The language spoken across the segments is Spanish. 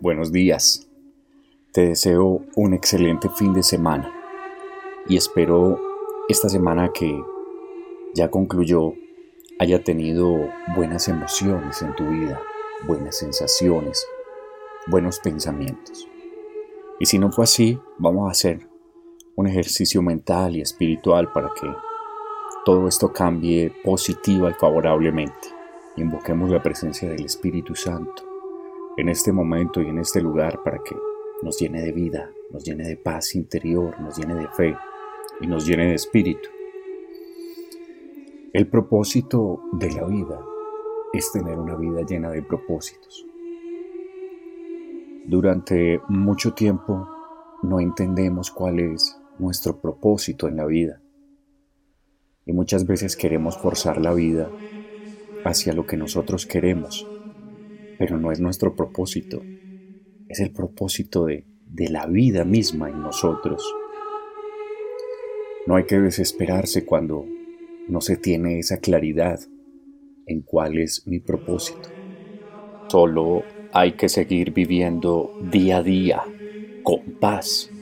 buenos días. Te deseo un excelente fin de semana y espero esta semana que ya concluyó haya tenido buenas emociones en tu vida, buenas sensaciones, buenos pensamientos. Y si no fue así, vamos a hacer un ejercicio mental y espiritual para que todo esto cambie positiva y favorablemente. Invoquemos la presencia del Espíritu Santo en este momento y en este lugar para que nos llene de vida, nos llene de paz interior, nos llene de fe y nos llene de espíritu. El propósito de la vida es tener una vida llena de propósitos. Durante mucho tiempo no entendemos cuál es nuestro propósito en la vida. Y muchas veces queremos forzar la vida hacia lo que nosotros queremos, pero no es nuestro propósito, es el propósito de, de la vida misma en nosotros. No hay que desesperarse cuando no se tiene esa claridad en cuál es mi propósito. Solo hay que seguir viviendo día a día con paz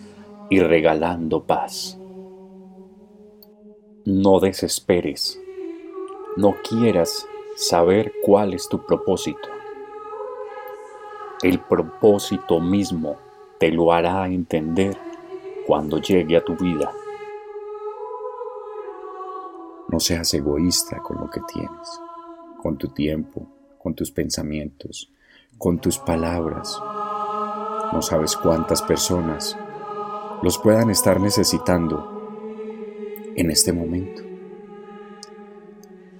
y regalando paz. No desesperes, no quieras saber cuál es tu propósito. El propósito mismo te lo hará entender cuando llegue a tu vida. No seas egoísta con lo que tienes, con tu tiempo, con tus pensamientos, con tus palabras. No sabes cuántas personas los puedan estar necesitando en este momento.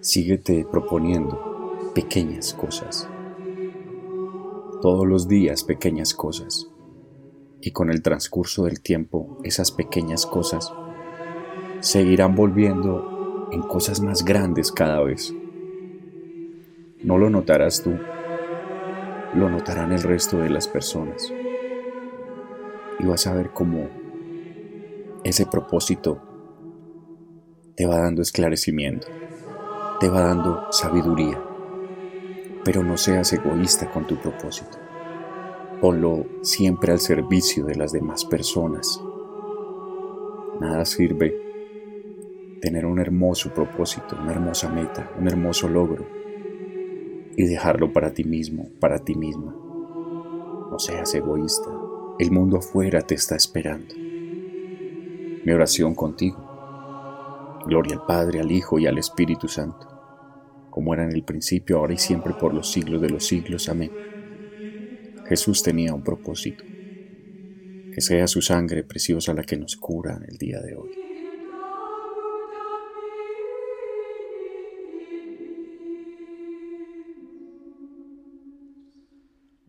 Síguete proponiendo pequeñas cosas. Todos los días pequeñas cosas. Y con el transcurso del tiempo esas pequeñas cosas seguirán volviendo en cosas más grandes cada vez. No lo notarás tú, lo notarán el resto de las personas. Y vas a ver cómo ese propósito te va dando esclarecimiento, te va dando sabiduría, pero no seas egoísta con tu propósito. Ponlo siempre al servicio de las demás personas. Nada sirve tener un hermoso propósito, una hermosa meta, un hermoso logro y dejarlo para ti mismo, para ti misma. No seas egoísta. El mundo afuera te está esperando mi oración contigo. Gloria al Padre, al Hijo y al Espíritu Santo, como era en el principio, ahora y siempre, por los siglos de los siglos. Amén. Jesús tenía un propósito, que sea su sangre preciosa la que nos cura en el día de hoy.